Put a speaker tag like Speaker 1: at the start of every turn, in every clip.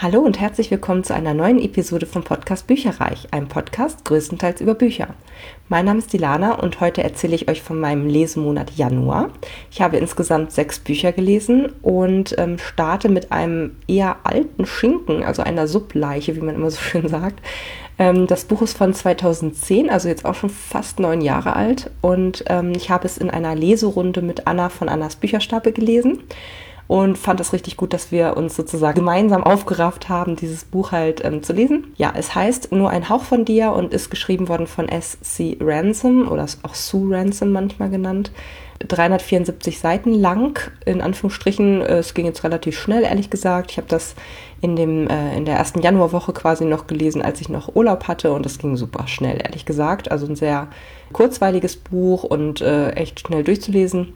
Speaker 1: Hallo und herzlich willkommen zu einer neuen Episode vom Podcast Bücherreich, einem Podcast größtenteils über Bücher. Mein Name ist Dilana und heute erzähle ich euch von meinem Lesemonat Januar. Ich habe insgesamt sechs Bücher gelesen und ähm, starte mit einem eher alten Schinken, also einer Subleiche, wie man immer so schön sagt. Ähm, das Buch ist von 2010, also jetzt auch schon fast neun Jahre alt und ähm, ich habe es in einer Leserunde mit Anna von Annas Bücherstapel gelesen und fand es richtig gut, dass wir uns sozusagen gemeinsam aufgerafft haben, dieses Buch halt ähm, zu lesen. Ja, es heißt Nur ein Hauch von dir und ist geschrieben worden von S.C. Ransom oder auch Sue Ransom manchmal genannt. 374 Seiten lang, in Anführungsstrichen. Es ging jetzt relativ schnell, ehrlich gesagt. Ich habe das in, dem, äh, in der ersten Januarwoche quasi noch gelesen, als ich noch Urlaub hatte und das ging super schnell, ehrlich gesagt. Also ein sehr kurzweiliges Buch und äh, echt schnell durchzulesen.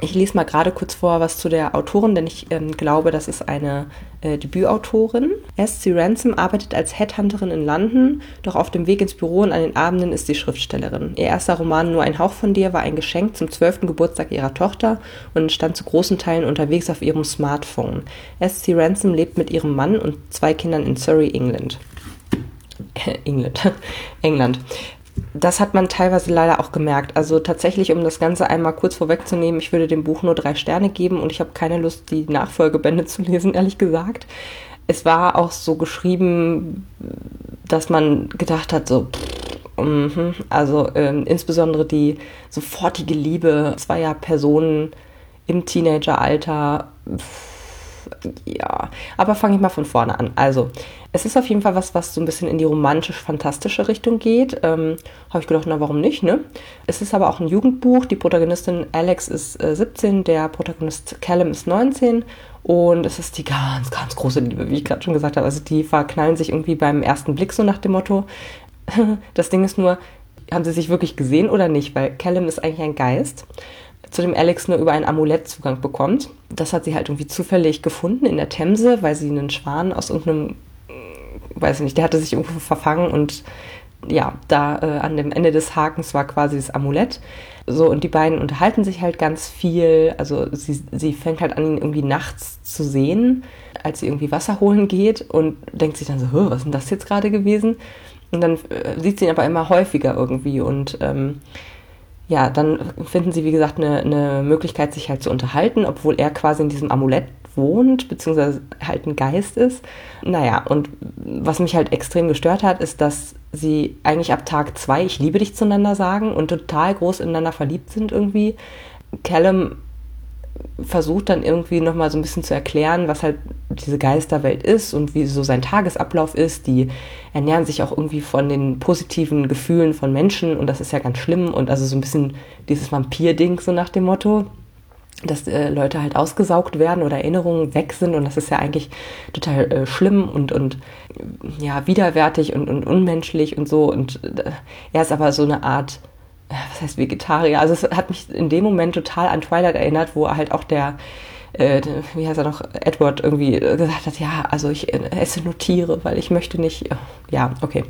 Speaker 1: Ich lese mal gerade kurz vor, was zu der Autorin, denn ich ähm, glaube, das ist eine äh, Debütautorin. S.C. Ransom arbeitet als Headhunterin in London, doch auf dem Weg ins Büro und an den Abenden ist sie Schriftstellerin. Ihr erster Roman Nur ein Hauch von dir war ein Geschenk zum zwölften Geburtstag ihrer Tochter und stand zu großen Teilen unterwegs auf ihrem Smartphone. S.C. Ransom lebt mit ihrem Mann und zwei Kindern in Surrey, England. England. England das hat man teilweise leider auch gemerkt. Also tatsächlich, um das Ganze einmal kurz vorwegzunehmen, ich würde dem Buch nur drei Sterne geben und ich habe keine Lust, die Nachfolgebände zu lesen, ehrlich gesagt. Es war auch so geschrieben, dass man gedacht hat, so, mm, also ähm, insbesondere die sofortige Liebe zweier Personen im Teenageralter. Pff, ja, aber fange ich mal von vorne an. Also, es ist auf jeden Fall was, was so ein bisschen in die romantisch-fantastische Richtung geht. Ähm, Habe ich gedacht, na, warum nicht, ne? Es ist aber auch ein Jugendbuch. Die Protagonistin Alex ist äh, 17, der Protagonist Callum ist 19 und es ist die ganz, ganz große Liebe, wie ich gerade schon gesagt habe. Also, die verknallen sich irgendwie beim ersten Blick so nach dem Motto. das Ding ist nur, haben sie sich wirklich gesehen oder nicht? Weil Callum ist eigentlich ein Geist zu dem Alex nur über ein Amulett Zugang bekommt. Das hat sie halt irgendwie zufällig gefunden in der Themse, weil sie einen Schwan aus irgendeinem, weiß ich nicht, der hatte sich irgendwo verfangen und ja, da äh, an dem Ende des Hakens war quasi das Amulett. So, und die beiden unterhalten sich halt ganz viel. Also sie, sie fängt halt an, ihn irgendwie nachts zu sehen, als sie irgendwie Wasser holen geht und denkt sich dann so, was ist denn das jetzt gerade gewesen? Und dann äh, sieht sie ihn aber immer häufiger irgendwie und ähm, ja, dann finden sie, wie gesagt, eine, eine Möglichkeit, sich halt zu unterhalten, obwohl er quasi in diesem Amulett wohnt, beziehungsweise halt ein Geist ist. Naja, und was mich halt extrem gestört hat, ist, dass sie eigentlich ab Tag zwei Ich liebe dich zueinander sagen und total groß ineinander verliebt sind irgendwie. Callum versucht dann irgendwie nochmal so ein bisschen zu erklären, was halt diese Geisterwelt ist und wie so sein Tagesablauf ist. Die ernähren sich auch irgendwie von den positiven Gefühlen von Menschen und das ist ja ganz schlimm und also so ein bisschen dieses Vampir-Ding so nach dem Motto, dass äh, Leute halt ausgesaugt werden oder Erinnerungen weg sind und das ist ja eigentlich total äh, schlimm und, und ja, widerwärtig und, und unmenschlich und so und äh, er ist aber so eine Art was heißt Vegetarier? Also es hat mich in dem Moment total an Twilight erinnert, wo halt auch der, äh, wie heißt er noch, Edward irgendwie gesagt hat, ja, also ich äh, esse nur Tiere, weil ich möchte nicht, ja, okay.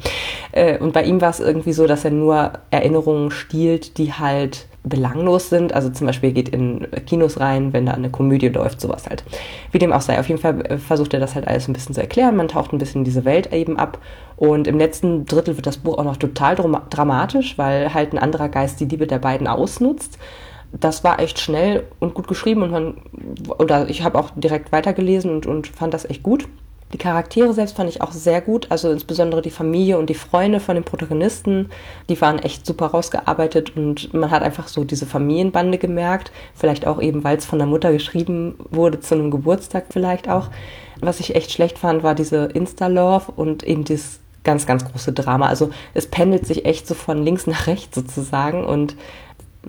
Speaker 1: Äh, und bei ihm war es irgendwie so, dass er nur Erinnerungen stiehlt, die halt belanglos sind. Also zum Beispiel geht in Kinos rein, wenn da eine Komödie läuft, sowas halt. Wie dem auch sei. Auf jeden Fall äh, versucht er das halt alles ein bisschen zu erklären. Man taucht ein bisschen in diese Welt eben ab. Und im letzten Drittel wird das Buch auch noch total dramatisch, weil halt ein anderer Geist die Liebe der beiden ausnutzt. Das war echt schnell und gut geschrieben und man, oder ich habe auch direkt weitergelesen und, und fand das echt gut. Die Charaktere selbst fand ich auch sehr gut, also insbesondere die Familie und die Freunde von den Protagonisten, die waren echt super rausgearbeitet und man hat einfach so diese Familienbande gemerkt, vielleicht auch eben, weil es von der Mutter geschrieben wurde zu einem Geburtstag vielleicht auch. Was ich echt schlecht fand, war diese Insta-Love und eben dieses ganz, ganz große Drama. Also es pendelt sich echt so von links nach rechts sozusagen und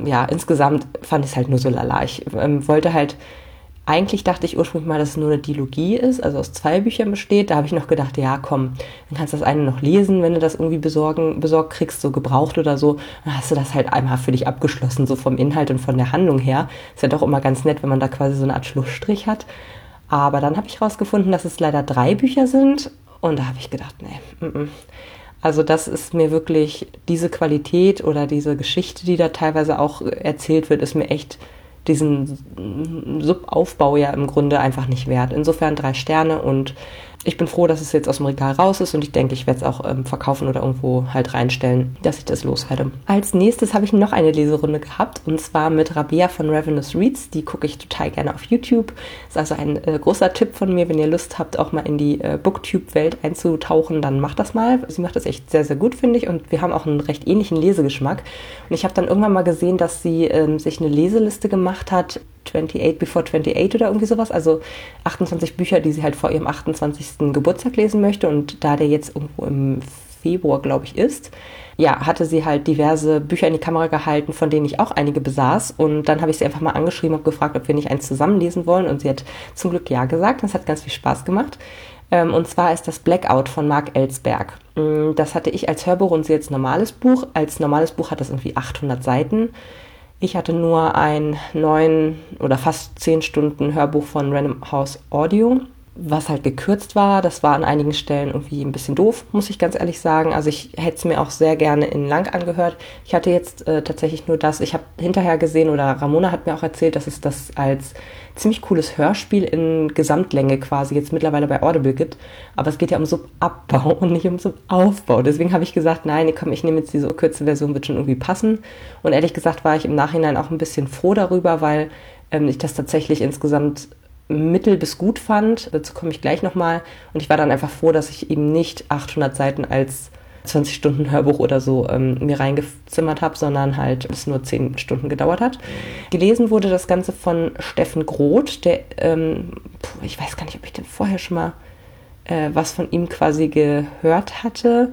Speaker 1: ja, insgesamt fand ich es halt nur so lala. Ich ähm, wollte halt eigentlich dachte ich ursprünglich mal, dass es nur eine Dilogie ist, also aus zwei Büchern besteht. Da habe ich noch gedacht, ja, komm, dann kannst du das eine noch lesen, wenn du das irgendwie besorgen, besorgt kriegst, so gebraucht oder so. Dann hast du das halt einmal für dich abgeschlossen, so vom Inhalt und von der Handlung her. Ist ja doch immer ganz nett, wenn man da quasi so eine Art Schlussstrich hat. Aber dann habe ich herausgefunden, dass es leider drei Bücher sind. Und da habe ich gedacht, nee, m -m. Also das ist mir wirklich diese Qualität oder diese Geschichte, die da teilweise auch erzählt wird, ist mir echt diesen Subaufbau ja im Grunde einfach nicht wert. Insofern drei Sterne und ich bin froh, dass es jetzt aus dem Regal raus ist und ich denke, ich werde es auch ähm, verkaufen oder irgendwo halt reinstellen, dass ich das loswerde. Als nächstes habe ich noch eine Leserunde gehabt und zwar mit Rabea von Ravenous Reads. Die gucke ich total gerne auf YouTube. Ist also ein äh, großer Tipp von mir, wenn ihr Lust habt, auch mal in die äh, Booktube-Welt einzutauchen, dann macht das mal. Sie macht das echt sehr, sehr gut, finde ich und wir haben auch einen recht ähnlichen Lesegeschmack. Und ich habe dann irgendwann mal gesehen, dass sie ähm, sich eine Leseliste gemacht hat 28 Before 28 oder irgendwie sowas. Also 28 Bücher, die sie halt vor ihrem 28. Geburtstag lesen möchte. Und da der jetzt irgendwo im Februar, glaube ich, ist, ja, hatte sie halt diverse Bücher in die Kamera gehalten, von denen ich auch einige besaß. Und dann habe ich sie einfach mal angeschrieben und gefragt, ob wir nicht eins zusammen lesen wollen. Und sie hat zum Glück ja gesagt. Das hat ganz viel Spaß gemacht. Ähm, und zwar ist das Blackout von Mark Ellsberg. Mm, das hatte ich als Hörbuch und sie als normales Buch. Als normales Buch hat das irgendwie 800 Seiten. Ich hatte nur ein neun oder fast zehn Stunden Hörbuch von Random House Audio, was halt gekürzt war. Das war an einigen Stellen irgendwie ein bisschen doof, muss ich ganz ehrlich sagen. Also ich hätte es mir auch sehr gerne in lang angehört. Ich hatte jetzt äh, tatsächlich nur das. Ich habe hinterher gesehen oder Ramona hat mir auch erzählt, dass es das als ziemlich cooles Hörspiel in Gesamtlänge quasi jetzt mittlerweile bei Audible gibt. Aber es geht ja um Subabbau und nicht um Subaufbau. Deswegen habe ich gesagt, nein, komm, ich nehme jetzt diese kürze Version, wird schon irgendwie passen. Und ehrlich gesagt war ich im Nachhinein auch ein bisschen froh darüber, weil ähm, ich das tatsächlich insgesamt mittel bis gut fand. Dazu komme ich gleich nochmal. Und ich war dann einfach froh, dass ich eben nicht 800 Seiten als 20 Stunden Hörbuch oder so ähm, mir reingezimmert habe, sondern halt es nur 10 Stunden gedauert hat. Gelesen wurde das Ganze von Steffen Groth, der, ähm, ich weiß gar nicht, ob ich denn vorher schon mal äh, was von ihm quasi gehört hatte.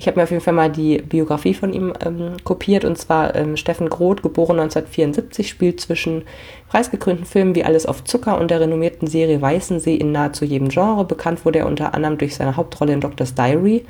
Speaker 1: Ich habe mir auf jeden Fall mal die Biografie von ihm ähm, kopiert und zwar ähm, Steffen Groth, geboren 1974, spielt zwischen preisgekrönten Filmen wie Alles auf Zucker und der renommierten Serie Weißensee in nahezu jedem Genre. Bekannt wurde er unter anderem durch seine Hauptrolle in Doctor's Diary,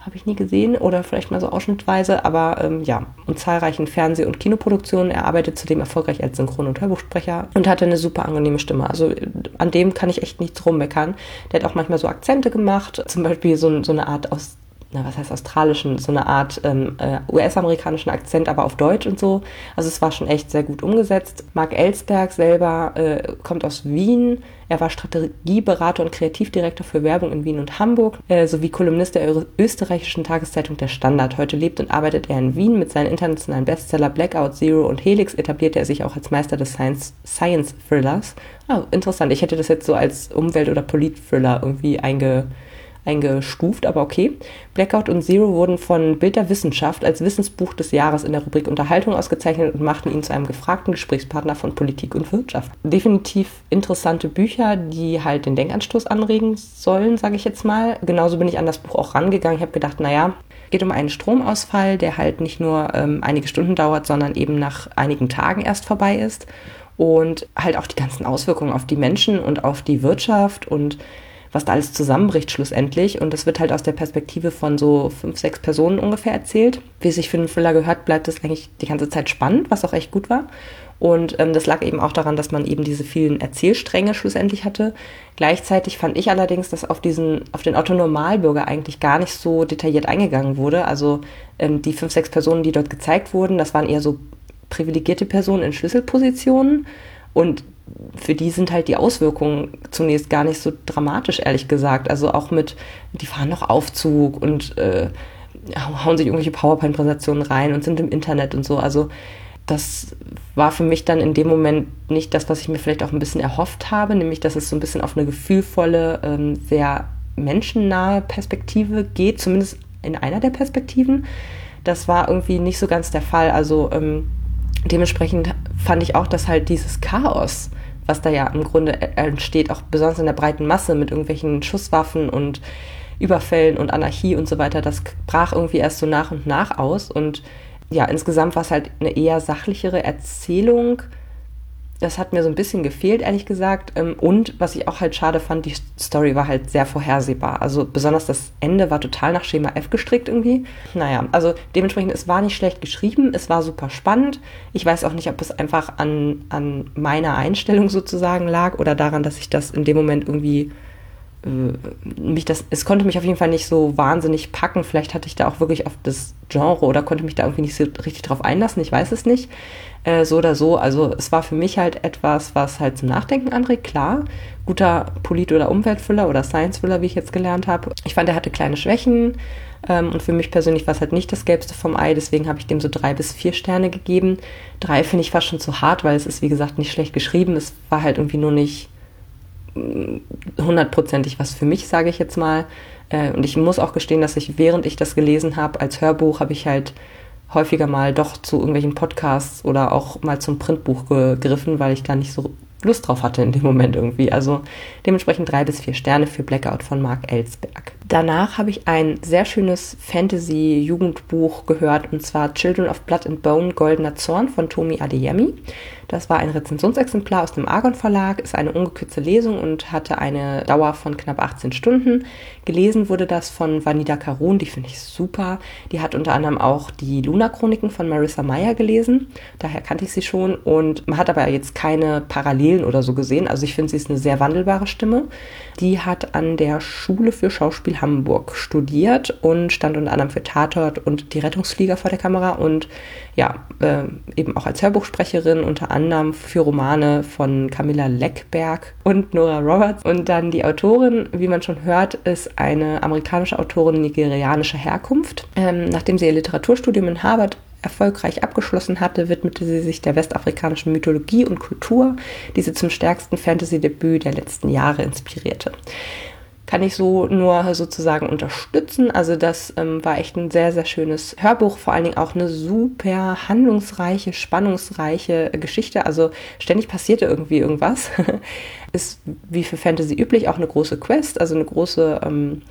Speaker 1: habe ich nie gesehen oder vielleicht mal so ausschnittweise, aber ähm, ja, und zahlreichen Fernseh- und Kinoproduktionen. Er arbeitet zudem erfolgreich als Synchron- und Hörbuchsprecher und hatte eine super angenehme Stimme. Also an dem kann ich echt nichts rummeckern. Der hat auch manchmal so Akzente gemacht, zum Beispiel so, so eine Art aus na, was heißt australischen, so eine Art ähm, äh, US-amerikanischen Akzent, aber auf Deutsch und so. Also es war schon echt sehr gut umgesetzt. Marc Ellsberg selber äh, kommt aus Wien. Er war Strategieberater und Kreativdirektor für Werbung in Wien und Hamburg, äh, sowie Kolumnist der österreichischen Tageszeitung Der Standard. Heute lebt und arbeitet er in Wien. Mit seinen internationalen Bestseller Blackout Zero und Helix etablierte er sich auch als Meister des Science, Science Thrillers. Oh, interessant. Ich hätte das jetzt so als Umwelt- oder Polit-Thriller irgendwie einge eingestuft, aber okay. Blackout und Zero wurden von Bild der Wissenschaft als Wissensbuch des Jahres in der Rubrik Unterhaltung ausgezeichnet und machten ihn zu einem gefragten Gesprächspartner von Politik und Wirtschaft. Definitiv interessante Bücher, die halt den Denkanstoß anregen sollen, sage ich jetzt mal. Genauso bin ich an das Buch auch rangegangen. Ich habe gedacht, naja, geht um einen Stromausfall, der halt nicht nur ähm, einige Stunden dauert, sondern eben nach einigen Tagen erst vorbei ist. Und halt auch die ganzen Auswirkungen auf die Menschen und auf die Wirtschaft und was da alles zusammenbricht schlussendlich. Und das wird halt aus der Perspektive von so fünf, sechs Personen ungefähr erzählt. Wie es sich für einen Thriller gehört, bleibt das eigentlich die ganze Zeit spannend, was auch echt gut war. Und ähm, das lag eben auch daran, dass man eben diese vielen Erzählstränge schlussendlich hatte. Gleichzeitig fand ich allerdings, dass auf diesen, auf den Autonormalbürger eigentlich gar nicht so detailliert eingegangen wurde. Also ähm, die fünf, sechs Personen, die dort gezeigt wurden, das waren eher so privilegierte Personen in Schlüsselpositionen. Und für die sind halt die Auswirkungen zunächst gar nicht so dramatisch, ehrlich gesagt. Also auch mit, die fahren noch Aufzug und äh, hauen sich irgendwelche PowerPoint-Präsentationen rein und sind im Internet und so. Also das war für mich dann in dem Moment nicht das, was ich mir vielleicht auch ein bisschen erhofft habe, nämlich dass es so ein bisschen auf eine gefühlvolle, ähm, sehr menschennahe Perspektive geht, zumindest in einer der Perspektiven. Das war irgendwie nicht so ganz der Fall. Also ähm, dementsprechend fand ich auch, dass halt dieses Chaos, was da ja im Grunde entsteht, auch besonders in der breiten Masse mit irgendwelchen Schusswaffen und Überfällen und Anarchie und so weiter, das brach irgendwie erst so nach und nach aus. Und ja, insgesamt war es halt eine eher sachlichere Erzählung das hat mir so ein bisschen gefehlt, ehrlich gesagt. Ähm, und was ich auch halt schade fand, die Story war halt sehr vorhersehbar. Also besonders das Ende war total nach Schema F gestrickt irgendwie. Naja, also dementsprechend, es war nicht schlecht geschrieben, es war super spannend. Ich weiß auch nicht, ob es einfach an, an meiner Einstellung sozusagen lag oder daran, dass ich das in dem Moment irgendwie äh, mich das, es konnte mich auf jeden Fall nicht so wahnsinnig packen. Vielleicht hatte ich da auch wirklich auf das Genre oder konnte mich da irgendwie nicht so richtig drauf einlassen. Ich weiß es nicht. Äh, so oder so. Also es war für mich halt etwas, was halt zum Nachdenken anregt. Klar, guter Polit- oder Umweltfüller oder Science-Füller, wie ich jetzt gelernt habe. Ich fand, er hatte kleine Schwächen. Ähm, und für mich persönlich war es halt nicht das Gelbste vom Ei. Deswegen habe ich dem so drei bis vier Sterne gegeben. Drei finde ich fast schon zu hart, weil es ist, wie gesagt, nicht schlecht geschrieben. Es war halt irgendwie nur nicht hundertprozentig was für mich, sage ich jetzt mal. Äh, und ich muss auch gestehen, dass ich, während ich das gelesen habe, als Hörbuch, habe ich halt häufiger mal doch zu irgendwelchen Podcasts oder auch mal zum Printbuch gegriffen, weil ich da nicht so Lust drauf hatte in dem Moment irgendwie. Also dementsprechend drei bis vier Sterne für Blackout von Mark Ellsberg. Danach habe ich ein sehr schönes Fantasy-Jugendbuch gehört und zwar Children of Blood and Bone Goldener Zorn von Tomi Adeyemi. Das war ein Rezensionsexemplar aus dem Argon Verlag, ist eine ungekürzte Lesung und hatte eine Dauer von knapp 18 Stunden. Gelesen wurde das von Vanida Karun, die finde ich super. Die hat unter anderem auch die Luna-Chroniken von Marissa Meyer gelesen, daher kannte ich sie schon und man hat aber jetzt keine Parallelen oder so gesehen. Also ich finde, sie ist eine sehr wandelbare Stimme. Die hat an der Schule für Schauspiel Hamburg studiert und stand unter anderem für Tatort und die Rettungsflieger vor der Kamera und ja, äh, eben auch als Hörbuchsprecherin unter anderem für Romane von Camilla Leckberg und Nora Roberts. Und dann die Autorin, wie man schon hört, ist eine amerikanische Autorin nigerianischer Herkunft. Ähm, nachdem sie ihr Literaturstudium in Harvard erfolgreich abgeschlossen hatte, widmete sie sich der westafrikanischen Mythologie und Kultur, die sie zum stärksten Fantasy-Debüt der letzten Jahre inspirierte kann ich so nur sozusagen unterstützen. Also das ähm, war echt ein sehr, sehr schönes Hörbuch, vor allen Dingen auch eine super handlungsreiche, spannungsreiche Geschichte. Also ständig passierte irgendwie irgendwas. Ist wie für Fantasy üblich auch eine große Quest, also eine große ähm,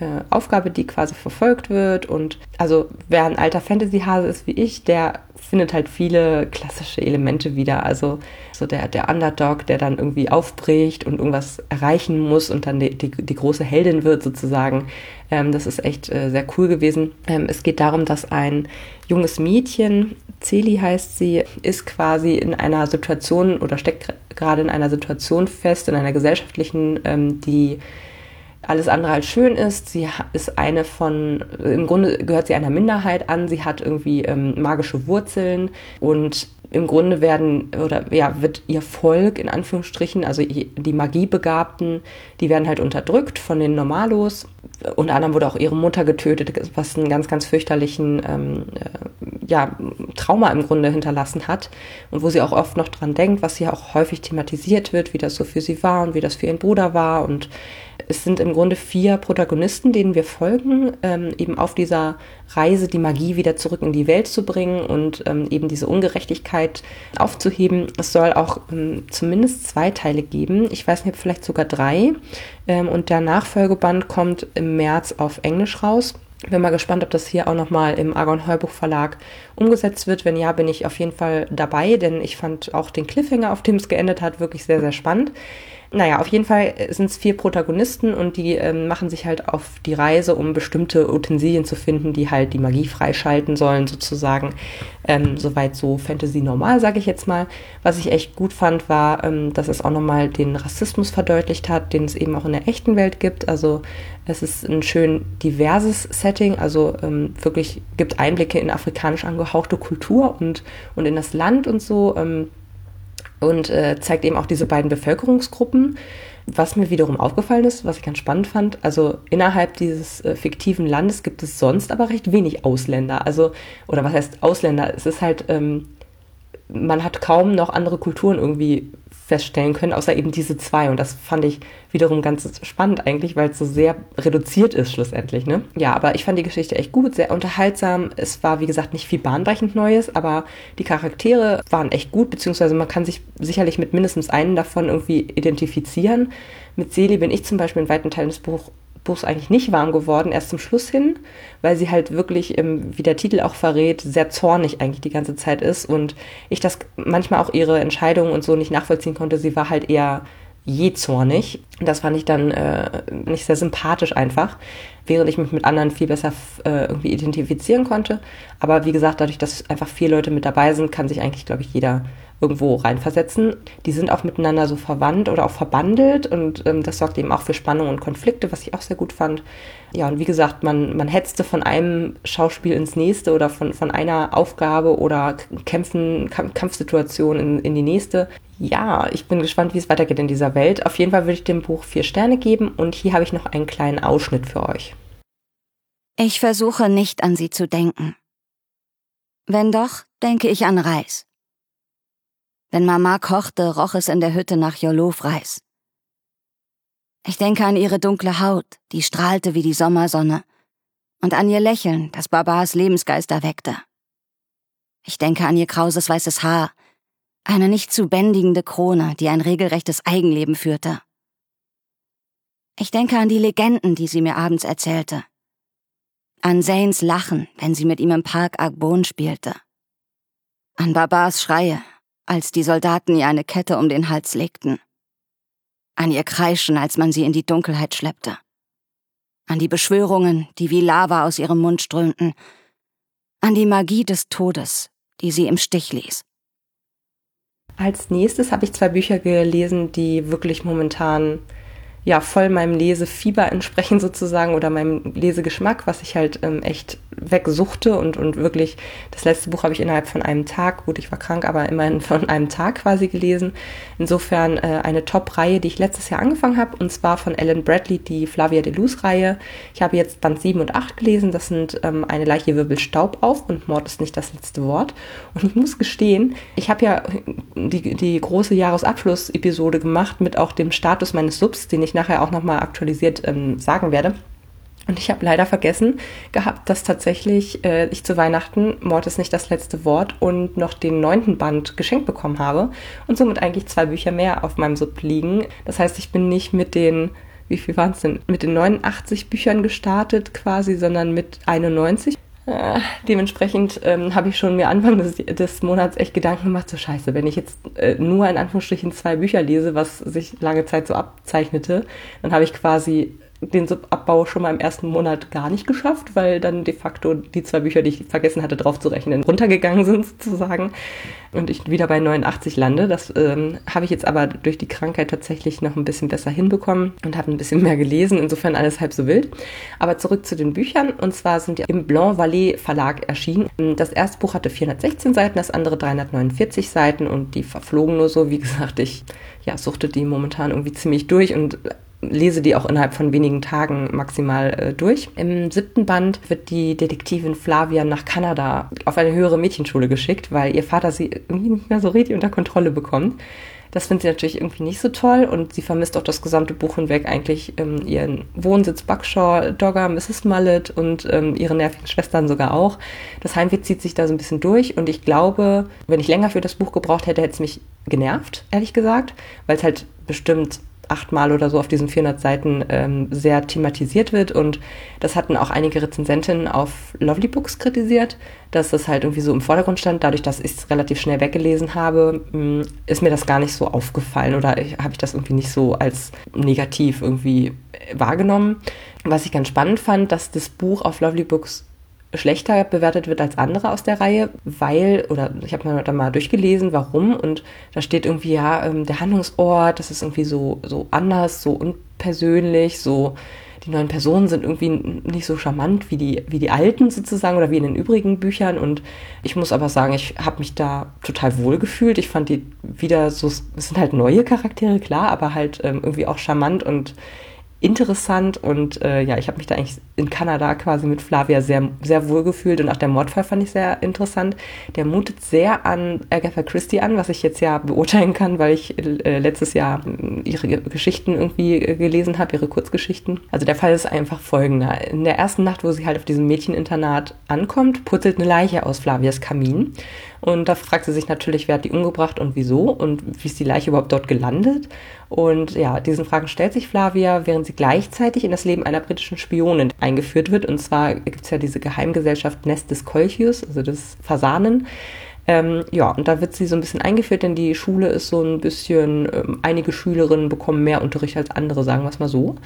Speaker 1: äh, Aufgabe, die quasi verfolgt wird. Und also wer ein alter Fantasy-Hase ist wie ich, der findet halt viele klassische Elemente wieder. Also so der, der Underdog, der dann irgendwie aufbricht und irgendwas erreichen muss und dann die, die, die große Heldin wird sozusagen. Ähm, das ist echt äh, sehr cool gewesen. Ähm, es geht darum, dass ein junges Mädchen, Celi heißt sie, ist quasi in einer Situation oder steckt gerade in einer Situation fest, in einer gesellschaftlichen, ähm, die alles andere als schön ist. Sie ist eine von, im Grunde gehört sie einer Minderheit an. Sie hat irgendwie ähm, magische Wurzeln und im Grunde werden oder ja wird ihr Volk in Anführungsstrichen, also die Magiebegabten, die werden halt unterdrückt von den Normalos. Unter anderem wurde auch ihre Mutter getötet, was einen ganz ganz fürchterlichen ähm, äh, ja Trauma im Grunde hinterlassen hat und wo sie auch oft noch dran denkt, was hier auch häufig thematisiert wird, wie das so für sie war und wie das für ihren Bruder war und es sind im Grunde vier Protagonisten, denen wir folgen, ähm, eben auf dieser Reise die Magie wieder zurück in die Welt zu bringen und ähm, eben diese Ungerechtigkeit aufzuheben. Es soll auch ähm, zumindest zwei Teile geben. Ich weiß nicht, vielleicht sogar drei. Ähm, und der Nachfolgeband kommt im März auf Englisch raus. Bin mal gespannt, ob das hier auch nochmal im Argon Heubuch Verlag umgesetzt wird. Wenn ja, bin ich auf jeden Fall dabei, denn ich fand auch den Cliffhanger, auf dem es geendet hat, wirklich sehr, sehr spannend. Naja, auf jeden Fall sind es vier Protagonisten und die ähm, machen sich halt auf die Reise, um bestimmte Utensilien zu finden, die halt die Magie freischalten sollen, sozusagen. Ähm, soweit so Fantasy normal, sage ich jetzt mal. Was ich echt gut fand, war, ähm, dass es auch nochmal den Rassismus verdeutlicht hat, den es eben auch in der echten Welt gibt. Also es ist ein schön diverses Setting, also ähm, wirklich gibt Einblicke in afrikanisch angehauchte Kultur und, und in das Land und so. Ähm, und äh, zeigt eben auch diese beiden Bevölkerungsgruppen. Was mir wiederum aufgefallen ist, was ich ganz spannend fand, also innerhalb dieses äh, fiktiven Landes gibt es sonst aber recht wenig Ausländer. Also, oder was heißt Ausländer? Es ist halt, ähm, man hat kaum noch andere Kulturen irgendwie feststellen können, außer eben diese zwei. Und das fand ich wiederum ganz spannend eigentlich, weil es so sehr reduziert ist schlussendlich. Ne? Ja, aber ich fand die Geschichte echt gut, sehr unterhaltsam. Es war, wie gesagt, nicht viel bahnbrechend Neues, aber die Charaktere waren echt gut, beziehungsweise man kann sich sicherlich mit mindestens einem davon irgendwie identifizieren. Mit Seli bin ich zum Beispiel in weiten Teilen des Buch, Buchs eigentlich nicht warm geworden, erst zum Schluss hin, weil sie halt wirklich, wie der Titel auch verrät, sehr zornig eigentlich die ganze Zeit ist und ich das manchmal auch ihre Entscheidungen und so nicht nachvollziehen konnte. Sie war halt eher je zornig. Das fand ich dann äh, nicht sehr sympathisch einfach, während ich mich mit anderen viel besser äh, irgendwie identifizieren konnte. Aber wie gesagt, dadurch, dass einfach vier Leute mit dabei sind, kann sich eigentlich, glaube ich, jeder irgendwo reinversetzen. Die sind auch miteinander so verwandt oder auch verbandelt und ähm, das sorgt eben auch für Spannung und Konflikte, was ich auch sehr gut fand. Ja, und wie gesagt, man, man hetzte von einem Schauspiel ins nächste oder von, von einer Aufgabe oder Kämpfen, Kampfsituation in, in die nächste. Ja, ich bin gespannt, wie es weitergeht in dieser Welt. Auf jeden Fall würde ich dem Buch vier Sterne geben und hier habe ich noch einen kleinen Ausschnitt für euch.
Speaker 2: Ich versuche nicht an sie zu denken. Wenn doch, denke ich an Reis. Wenn Mama kochte, roch es in der Hütte nach Jolofreis. Ich denke an ihre dunkle Haut, die strahlte wie die Sommersonne, und an ihr Lächeln, das Babas Lebensgeist erweckte. Ich denke an ihr krauses weißes Haar, eine nicht zu bändigende Krone, die ein regelrechtes Eigenleben führte. Ich denke an die Legenden, die sie mir abends erzählte. An Zanes Lachen, wenn sie mit ihm im Park Agbon spielte. An Babas Schreie, als die Soldaten ihr eine Kette um den Hals legten. An ihr Kreischen, als man sie in die Dunkelheit schleppte, an die Beschwörungen, die wie Lava aus ihrem Mund strömten, an die Magie des Todes, die sie im Stich ließ.
Speaker 1: Als nächstes habe ich zwei Bücher gelesen, die wirklich momentan ja voll meinem Lesefieber entsprechen sozusagen oder meinem Lesegeschmack, was ich halt ähm, echt wegsuchte und, und wirklich, das letzte Buch habe ich innerhalb von einem Tag, gut, ich war krank, aber immerhin von einem Tag quasi gelesen. Insofern äh, eine Top-Reihe, die ich letztes Jahr angefangen habe, und zwar von Ellen Bradley, die Flavia de Luz-Reihe. Ich habe jetzt Band 7 und 8 gelesen, das sind ähm, eine Leiche wirbelt Staub auf und Mord ist nicht das letzte Wort. Und ich muss gestehen, ich habe ja die, die große Jahresabschluss-Episode gemacht mit auch dem Status meines Subs, den ich nachher auch nochmal aktualisiert ähm, sagen werde. Und ich habe leider vergessen gehabt, dass tatsächlich äh, ich zu Weihnachten Mord ist nicht das letzte Wort und noch den neunten Band geschenkt bekommen habe und somit eigentlich zwei Bücher mehr auf meinem Sub liegen. Das heißt, ich bin nicht mit den, wie viel waren es denn, mit den 89 Büchern gestartet quasi, sondern mit 91. Äh, dementsprechend ähm, habe ich schon mir Anfang des, des, Monats echt Gedanken gemacht, so scheiße, wenn ich jetzt äh, nur in Anführungsstrichen zwei Bücher lese, was sich lange Zeit so abzeichnete, dann habe ich quasi den Subabbau schon mal im ersten Monat gar nicht geschafft, weil dann de facto die zwei Bücher, die ich vergessen hatte draufzurechnen, runtergegangen sind sozusagen und ich wieder bei 89 lande. Das ähm, habe ich jetzt aber durch die Krankheit tatsächlich noch ein bisschen besser hinbekommen und habe ein bisschen mehr gelesen. Insofern alles halb so wild. Aber zurück zu den Büchern und zwar sind die im Blanc Vallée Verlag erschienen. Das erste Buch hatte 416 Seiten, das andere 349 Seiten und die verflogen nur so. Wie gesagt, ich ja, suchte die momentan irgendwie ziemlich durch und lese die auch innerhalb von wenigen Tagen maximal äh, durch. Im siebten Band wird die Detektivin Flavia nach Kanada auf eine höhere Mädchenschule geschickt, weil ihr Vater sie irgendwie nicht mehr so richtig unter Kontrolle bekommt. Das findet sie natürlich irgendwie nicht so toll und sie vermisst auch das gesamte Buch hinweg eigentlich ähm, ihren Wohnsitz Buckshaw, Dogger, Mrs. Mullet und ähm, ihre nervigen Schwestern sogar auch. Das Heimweh zieht sich da so ein bisschen durch und ich glaube, wenn ich länger für das Buch gebraucht hätte, hätte es mich genervt, ehrlich gesagt, weil es halt bestimmt achtmal oder so auf diesen 400 Seiten ähm, sehr thematisiert wird. Und das hatten auch einige Rezensentinnen auf Lovely Books kritisiert, dass das halt irgendwie so im Vordergrund stand. Dadurch, dass ich es relativ schnell weggelesen habe, mh, mm, ist mir das gar nicht so aufgefallen oder habe ich das irgendwie nicht so als negativ irgendwie wahrgenommen. Was ich ganz spannend fand, dass das Buch auf Lovely Books schlechter bewertet wird als andere aus der Reihe, weil, oder ich habe mir da mal durchgelesen, warum, und da steht irgendwie, ja, ähm, der Handlungsort, das ist irgendwie so, so anders, so unpersönlich, so, die neuen Personen sind irgendwie nicht so charmant wie die, wie die alten sozusagen oder wie in den übrigen Büchern. Und ich muss aber sagen, ich habe mich da total wohl gefühlt. Ich fand die wieder so, es sind halt neue Charaktere, klar, aber halt ähm, irgendwie auch charmant und interessant und äh, ja, ich habe mich da eigentlich in Kanada quasi mit Flavia sehr, sehr wohl gefühlt und auch der Mordfall fand ich sehr interessant. Der mutet sehr an Agatha Christie an, was ich jetzt ja beurteilen kann, weil ich äh, letztes Jahr äh, ihre Geschichten irgendwie äh, gelesen habe, ihre Kurzgeschichten. Also der Fall ist einfach folgender. In der ersten Nacht, wo sie halt auf diesem Mädcheninternat ankommt, purzelt eine Leiche aus Flavias Kamin und da fragt sie sich natürlich, wer hat die umgebracht und wieso und wie ist die Leiche überhaupt dort gelandet. Und ja, diesen Fragen stellt sich Flavia, während sie gleichzeitig in das Leben einer britischen Spionin eingeführt wird. Und zwar gibt es ja diese Geheimgesellschaft Nest des Kolchius, also des Fasanen. Ähm, ja, und da wird sie so ein bisschen eingeführt, denn die Schule ist so ein bisschen, ähm, einige Schülerinnen bekommen mehr Unterricht als andere, sagen wir es mal so.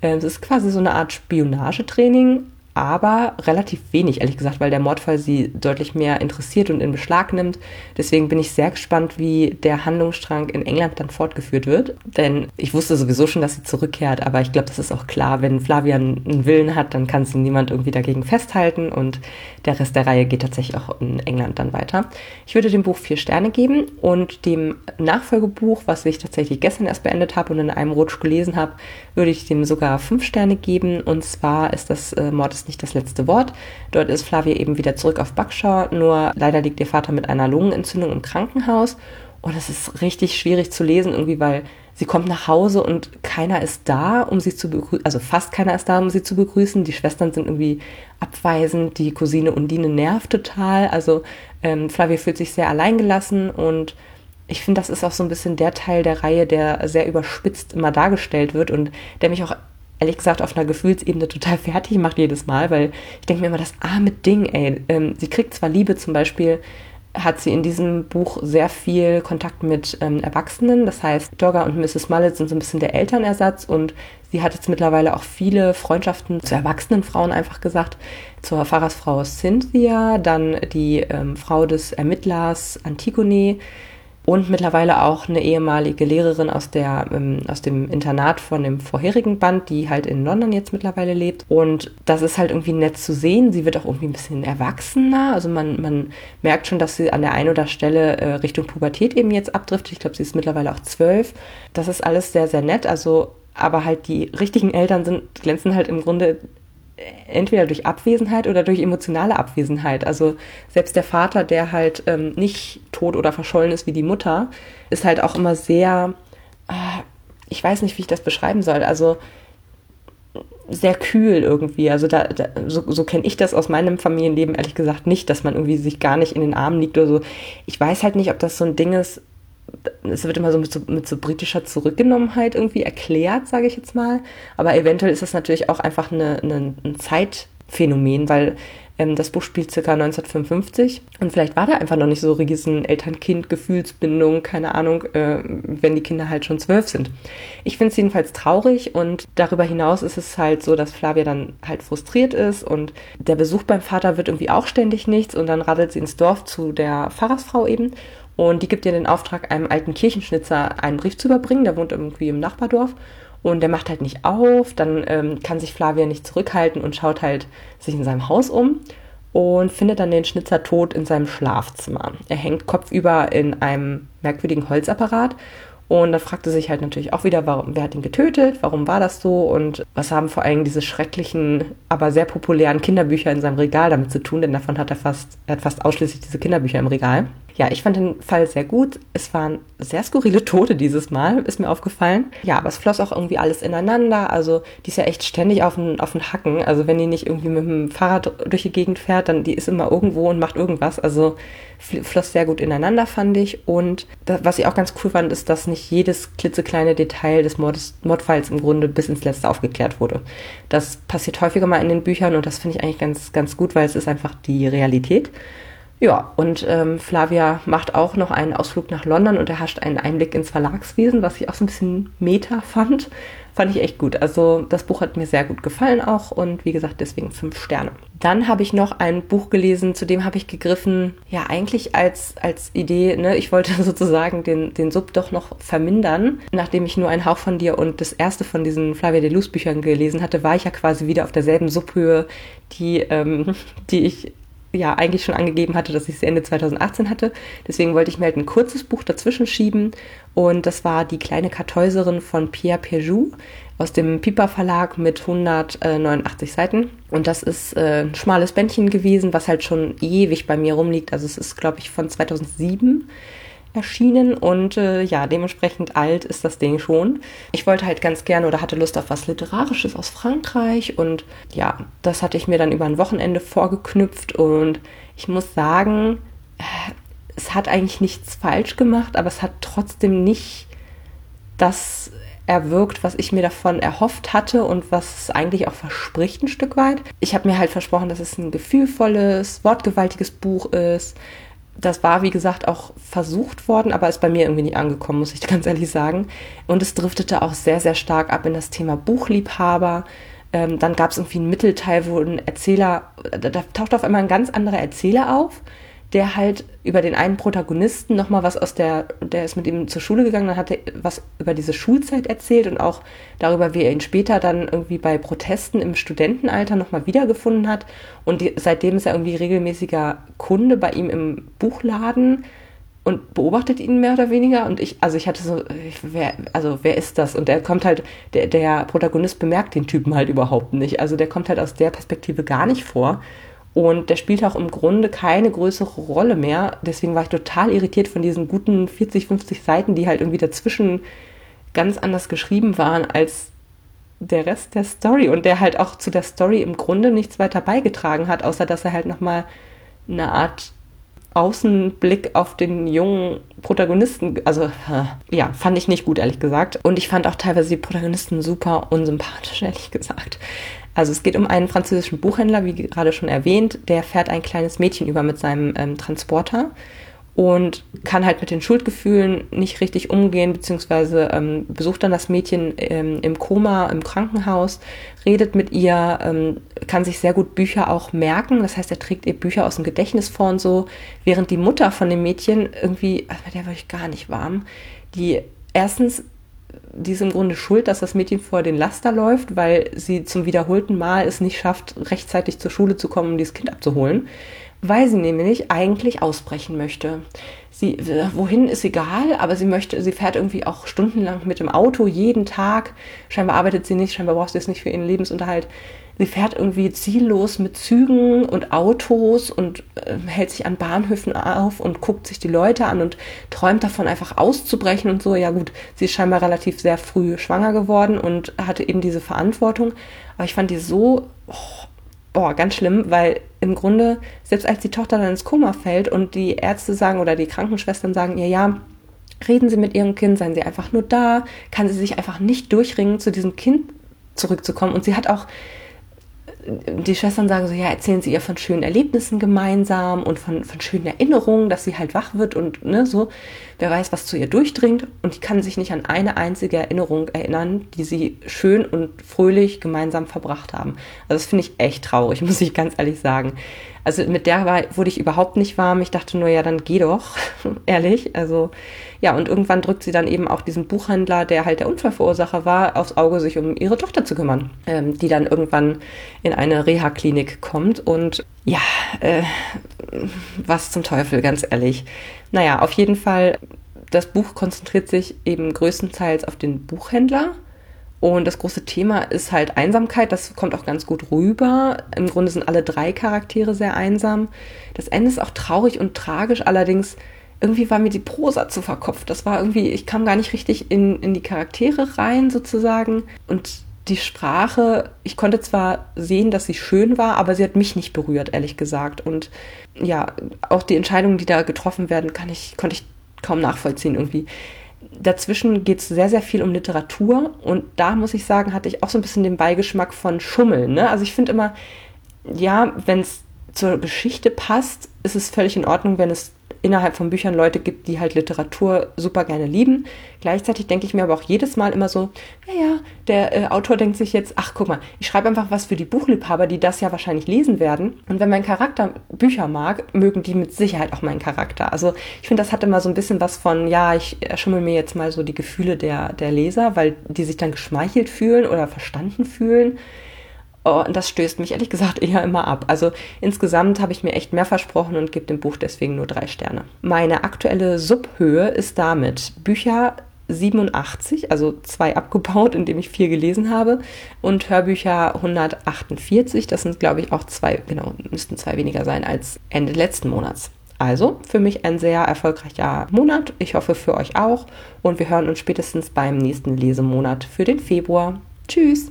Speaker 1: Ähm, es ist quasi so eine Art Spionagetraining, aber relativ wenig, ehrlich gesagt, weil der Mordfall sie deutlich mehr interessiert und in Beschlag nimmt. Deswegen bin ich sehr gespannt, wie der Handlungsstrang in England dann fortgeführt wird. Denn ich wusste sowieso schon, dass sie zurückkehrt, aber ich glaube, das ist auch klar, wenn Flavia einen Willen hat, dann kann sie niemand irgendwie dagegen festhalten und der Rest der Reihe geht tatsächlich auch in England dann weiter. Ich würde dem Buch vier Sterne geben und dem Nachfolgebuch, was ich tatsächlich gestern erst beendet habe und in einem Rutsch gelesen habe, würde ich dem sogar fünf Sterne geben. Und zwar ist das äh, Mord ist nicht das letzte Wort. Dort ist Flavia eben wieder zurück auf Buckshire, nur leider liegt ihr Vater mit einer Lungenentzündung im Krankenhaus. Und es ist richtig schwierig zu lesen, irgendwie, weil sie kommt nach Hause und keiner ist da, um sie zu begrüßen, also fast keiner ist da, um sie zu begrüßen. Die Schwestern sind irgendwie abweisend, die Cousine Undine nervt total. Also ähm, Flavia fühlt sich sehr alleingelassen und ich finde, das ist auch so ein bisschen der Teil der Reihe, der sehr überspitzt immer dargestellt wird und der mich auch ehrlich gesagt auf einer Gefühlsebene total fertig macht jedes Mal, weil ich denke mir immer, das arme Ding, ey. Ähm, sie kriegt zwar Liebe zum Beispiel, hat sie in diesem Buch sehr viel Kontakt mit ähm, Erwachsenen. Das heißt, Dogger und Mrs. Mullet sind so ein bisschen der Elternersatz und sie hat jetzt mittlerweile auch viele Freundschaften zu erwachsenen Frauen einfach gesagt. Zur Pfarrersfrau Cynthia, dann die ähm, Frau des Ermittlers Antigone, und mittlerweile auch eine ehemalige Lehrerin aus, der, ähm, aus dem Internat von dem vorherigen Band, die halt in London jetzt mittlerweile lebt. Und das ist halt irgendwie nett zu sehen. Sie wird auch irgendwie ein bisschen erwachsener. Also man, man merkt schon, dass sie an der einen oder Stelle äh, Richtung Pubertät eben jetzt abdriftet. Ich glaube, sie ist mittlerweile auch zwölf. Das ist alles sehr, sehr nett. Also aber halt die richtigen Eltern sind, glänzen halt im Grunde entweder durch Abwesenheit oder durch emotionale Abwesenheit. Also selbst der Vater, der halt ähm, nicht tot oder verschollen ist wie die Mutter, ist halt auch immer sehr, äh, ich weiß nicht, wie ich das beschreiben soll. Also sehr kühl irgendwie. Also da, da so, so kenne ich das aus meinem Familienleben ehrlich gesagt nicht, dass man irgendwie sich gar nicht in den Armen liegt oder so. Ich weiß halt nicht, ob das so ein Ding ist, es wird immer so mit, so mit so britischer Zurückgenommenheit irgendwie erklärt, sage ich jetzt mal. Aber eventuell ist das natürlich auch einfach eine, eine, ein Zeitphänomen, weil ähm, das Buch spielt circa 1955 und vielleicht war da einfach noch nicht so riesen Eltern-Kind-Gefühlsbindung, keine Ahnung, äh, wenn die Kinder halt schon zwölf sind. Ich finde es jedenfalls traurig und darüber hinaus ist es halt so, dass Flavia dann halt frustriert ist und der Besuch beim Vater wird irgendwie auch ständig nichts und dann radelt sie ins Dorf zu der Pfarrersfrau eben und die gibt ihr den Auftrag, einem alten Kirchenschnitzer einen Brief zu überbringen. Der wohnt irgendwie im Nachbardorf. Und der macht halt nicht auf. Dann ähm, kann sich Flavia nicht zurückhalten und schaut halt sich in seinem Haus um und findet dann den Schnitzer tot in seinem Schlafzimmer. Er hängt kopfüber in einem merkwürdigen Holzapparat und dann fragte sich halt natürlich auch wieder, warum, wer hat ihn getötet, warum war das so und was haben vor allem diese schrecklichen, aber sehr populären Kinderbücher in seinem Regal damit zu tun, denn davon hat er fast, er hat fast ausschließlich diese Kinderbücher im Regal. Ja, ich fand den Fall sehr gut. Es waren sehr skurrile Tote dieses Mal, ist mir aufgefallen. Ja, aber es floss auch irgendwie alles ineinander. Also die ist ja echt ständig auf den, auf den Hacken. Also wenn die nicht irgendwie mit dem Fahrrad durch die Gegend fährt, dann die ist immer irgendwo und macht irgendwas. Also floss sehr gut ineinander, fand ich. Und das, was ich auch ganz cool fand, ist, dass nicht jedes klitzekleine Detail des Mordes, Mordfalls im Grunde bis ins Letzte aufgeklärt wurde. Das passiert häufiger mal in den Büchern und das finde ich eigentlich ganz, ganz gut, weil es ist einfach die Realität. Ja, und ähm, Flavia macht auch noch einen Ausflug nach London und erhascht einen Einblick ins Verlagswesen, was ich auch so ein bisschen meta fand. Fand ich echt gut. Also das Buch hat mir sehr gut gefallen auch und wie gesagt, deswegen fünf Sterne. Dann habe ich noch ein Buch gelesen, zu dem habe ich gegriffen, ja eigentlich als, als Idee, ne, ich wollte sozusagen den, den Sub doch noch vermindern. Nachdem ich nur einen Hauch von dir und das erste von diesen Flavia de Luz Büchern gelesen hatte, war ich ja quasi wieder auf derselben Subhöhe, die, ähm, die ich ja eigentlich schon angegeben hatte, dass ich es Ende 2018 hatte. Deswegen wollte ich mir halt ein kurzes Buch dazwischen schieben. Und das war Die kleine Kartäuserin von Pierre Pejou aus dem Piper Verlag mit 189 Seiten. Und das ist äh, ein schmales Bändchen gewesen, was halt schon ewig bei mir rumliegt. Also es ist, glaube ich, von 2007 erschienen und äh, ja, dementsprechend alt ist das Ding schon. Ich wollte halt ganz gerne oder hatte Lust auf was Literarisches aus Frankreich und ja, das hatte ich mir dann über ein Wochenende vorgeknüpft und ich muss sagen, äh, es hat eigentlich nichts falsch gemacht, aber es hat trotzdem nicht das erwirkt, was ich mir davon erhofft hatte und was es eigentlich auch verspricht ein Stück weit. Ich habe mir halt versprochen, dass es ein gefühlvolles, wortgewaltiges Buch ist, das war, wie gesagt, auch versucht worden, aber ist bei mir irgendwie nicht angekommen, muss ich ganz ehrlich sagen. Und es driftete auch sehr, sehr stark ab in das Thema Buchliebhaber. Ähm, dann gab es irgendwie einen Mittelteil, wo ein Erzähler, da, da taucht auf einmal ein ganz anderer Erzähler auf, der halt über den einen Protagonisten nochmal was aus der, der ist mit ihm zur Schule gegangen, dann hat er was über diese Schulzeit erzählt und auch darüber, wie er ihn später dann irgendwie bei Protesten im Studentenalter nochmal wiedergefunden hat. Und die, seitdem ist er irgendwie regelmäßiger Kunde bei ihm im Buchladen und beobachtet ihn mehr oder weniger. Und ich, also ich hatte so, ich, wer, also wer ist das? Und der kommt halt, der, der Protagonist bemerkt den Typen halt überhaupt nicht. Also der kommt halt aus der Perspektive gar nicht vor. Und der spielt auch im Grunde keine größere Rolle mehr. Deswegen war ich total irritiert von diesen guten 40, 50 Seiten, die halt irgendwie dazwischen ganz anders geschrieben waren als der Rest der Story und der halt auch zu der Story im Grunde nichts weiter beigetragen hat, außer dass er halt nochmal eine Art Außenblick auf den jungen Protagonisten, also ja, fand ich nicht gut, ehrlich gesagt. Und ich fand auch teilweise die Protagonisten super unsympathisch, ehrlich gesagt. Also es geht um einen französischen Buchhändler, wie gerade schon erwähnt, der fährt ein kleines Mädchen über mit seinem ähm, Transporter und kann halt mit den Schuldgefühlen nicht richtig umgehen, beziehungsweise ähm, besucht dann das Mädchen ähm, im Koma im Krankenhaus, redet mit ihr, ähm, kann sich sehr gut Bücher auch merken. Das heißt, er trägt ihr Bücher aus dem Gedächtnis vor und so, während die Mutter von dem Mädchen irgendwie, also bei der war ich gar nicht warm, die erstens die ist im Grunde schuld, dass das Mädchen vor den Laster läuft, weil sie zum wiederholten Mal es nicht schafft, rechtzeitig zur Schule zu kommen, um dieses Kind abzuholen. Weil sie nämlich eigentlich ausbrechen möchte. Sie, wohin ist egal, aber sie möchte, sie fährt irgendwie auch stundenlang mit dem Auto jeden Tag. Scheinbar arbeitet sie nicht, scheinbar braucht sie es nicht für ihren Lebensunterhalt. Sie fährt irgendwie ziellos mit Zügen und Autos und äh, hält sich an Bahnhöfen auf und guckt sich die Leute an und träumt davon, einfach auszubrechen und so. Ja gut, sie ist scheinbar relativ sehr früh schwanger geworden und hatte eben diese Verantwortung. Aber ich fand die so, oh, boah, ganz schlimm, weil im Grunde, selbst als die Tochter dann ins Koma fällt und die Ärzte sagen oder die Krankenschwestern sagen ihr, ja, reden Sie mit Ihrem Kind, seien Sie einfach nur da, kann sie sich einfach nicht durchringen, zu diesem Kind zurückzukommen. Und sie hat auch die Schwestern sagen so, ja, erzählen sie ihr von schönen Erlebnissen gemeinsam und von, von schönen Erinnerungen, dass sie halt wach wird und ne, so, wer weiß, was zu ihr durchdringt. Und die kann sich nicht an eine einzige Erinnerung erinnern, die sie schön und fröhlich gemeinsam verbracht haben. Also das finde ich echt traurig, muss ich ganz ehrlich sagen. Also mit der war, wurde ich überhaupt nicht warm. Ich dachte nur, ja, dann geh doch, ehrlich. Also ja, und irgendwann drückt sie dann eben auch diesen Buchhändler, der halt der Unfallverursacher war, aufs Auge, sich um ihre Tochter zu kümmern, ähm, die dann irgendwann in eine Reha-Klinik kommt. Und ja, äh, was zum Teufel, ganz ehrlich. Naja, auf jeden Fall, das Buch konzentriert sich eben größtenteils auf den Buchhändler und das große Thema ist halt Einsamkeit. Das kommt auch ganz gut rüber. Im Grunde sind alle drei Charaktere sehr einsam. Das Ende ist auch traurig und tragisch. Allerdings irgendwie war mir die Prosa zu verkopft. Das war irgendwie, ich kam gar nicht richtig in, in die Charaktere rein sozusagen. Und die Sprache, ich konnte zwar sehen, dass sie schön war, aber sie hat mich nicht berührt, ehrlich gesagt. Und ja, auch die Entscheidungen, die da getroffen werden, kann ich, konnte ich kaum nachvollziehen irgendwie dazwischen geht es sehr, sehr viel um Literatur und da muss ich sagen, hatte ich auch so ein bisschen den Beigeschmack von Schummeln. Ne? Also ich finde immer, ja, wenn es zur Geschichte passt, ist es völlig in Ordnung, wenn es innerhalb von Büchern Leute gibt, die halt Literatur super gerne lieben. Gleichzeitig denke ich mir aber auch jedes Mal immer so, naja, der äh, Autor denkt sich jetzt, ach guck mal, ich schreibe einfach was für die Buchliebhaber, die das ja wahrscheinlich lesen werden. Und wenn mein Charakter Bücher mag, mögen die mit Sicherheit auch meinen Charakter. Also ich finde, das hat immer so ein bisschen was von, ja, ich erschummel mir jetzt mal so die Gefühle der, der Leser, weil die sich dann geschmeichelt fühlen oder verstanden fühlen. Oh, und das stößt mich ehrlich gesagt eher immer ab. Also insgesamt habe ich mir echt mehr versprochen und gebe dem Buch deswegen nur drei Sterne. Meine aktuelle Subhöhe ist damit Bücher 87, also zwei abgebaut, indem ich vier gelesen habe, und Hörbücher 148. Das sind, glaube ich, auch zwei, genau, müssten zwei weniger sein als Ende letzten Monats. Also für mich ein sehr erfolgreicher Monat. Ich hoffe für euch auch. Und wir hören uns spätestens beim nächsten Lesemonat für den Februar. Tschüss!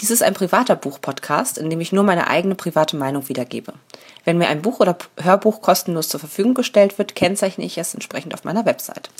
Speaker 1: Dies ist ein privater Buchpodcast, in dem ich nur meine eigene private Meinung wiedergebe. Wenn mir ein Buch oder Hörbuch kostenlos zur Verfügung gestellt wird, kennzeichne ich es entsprechend auf meiner Website.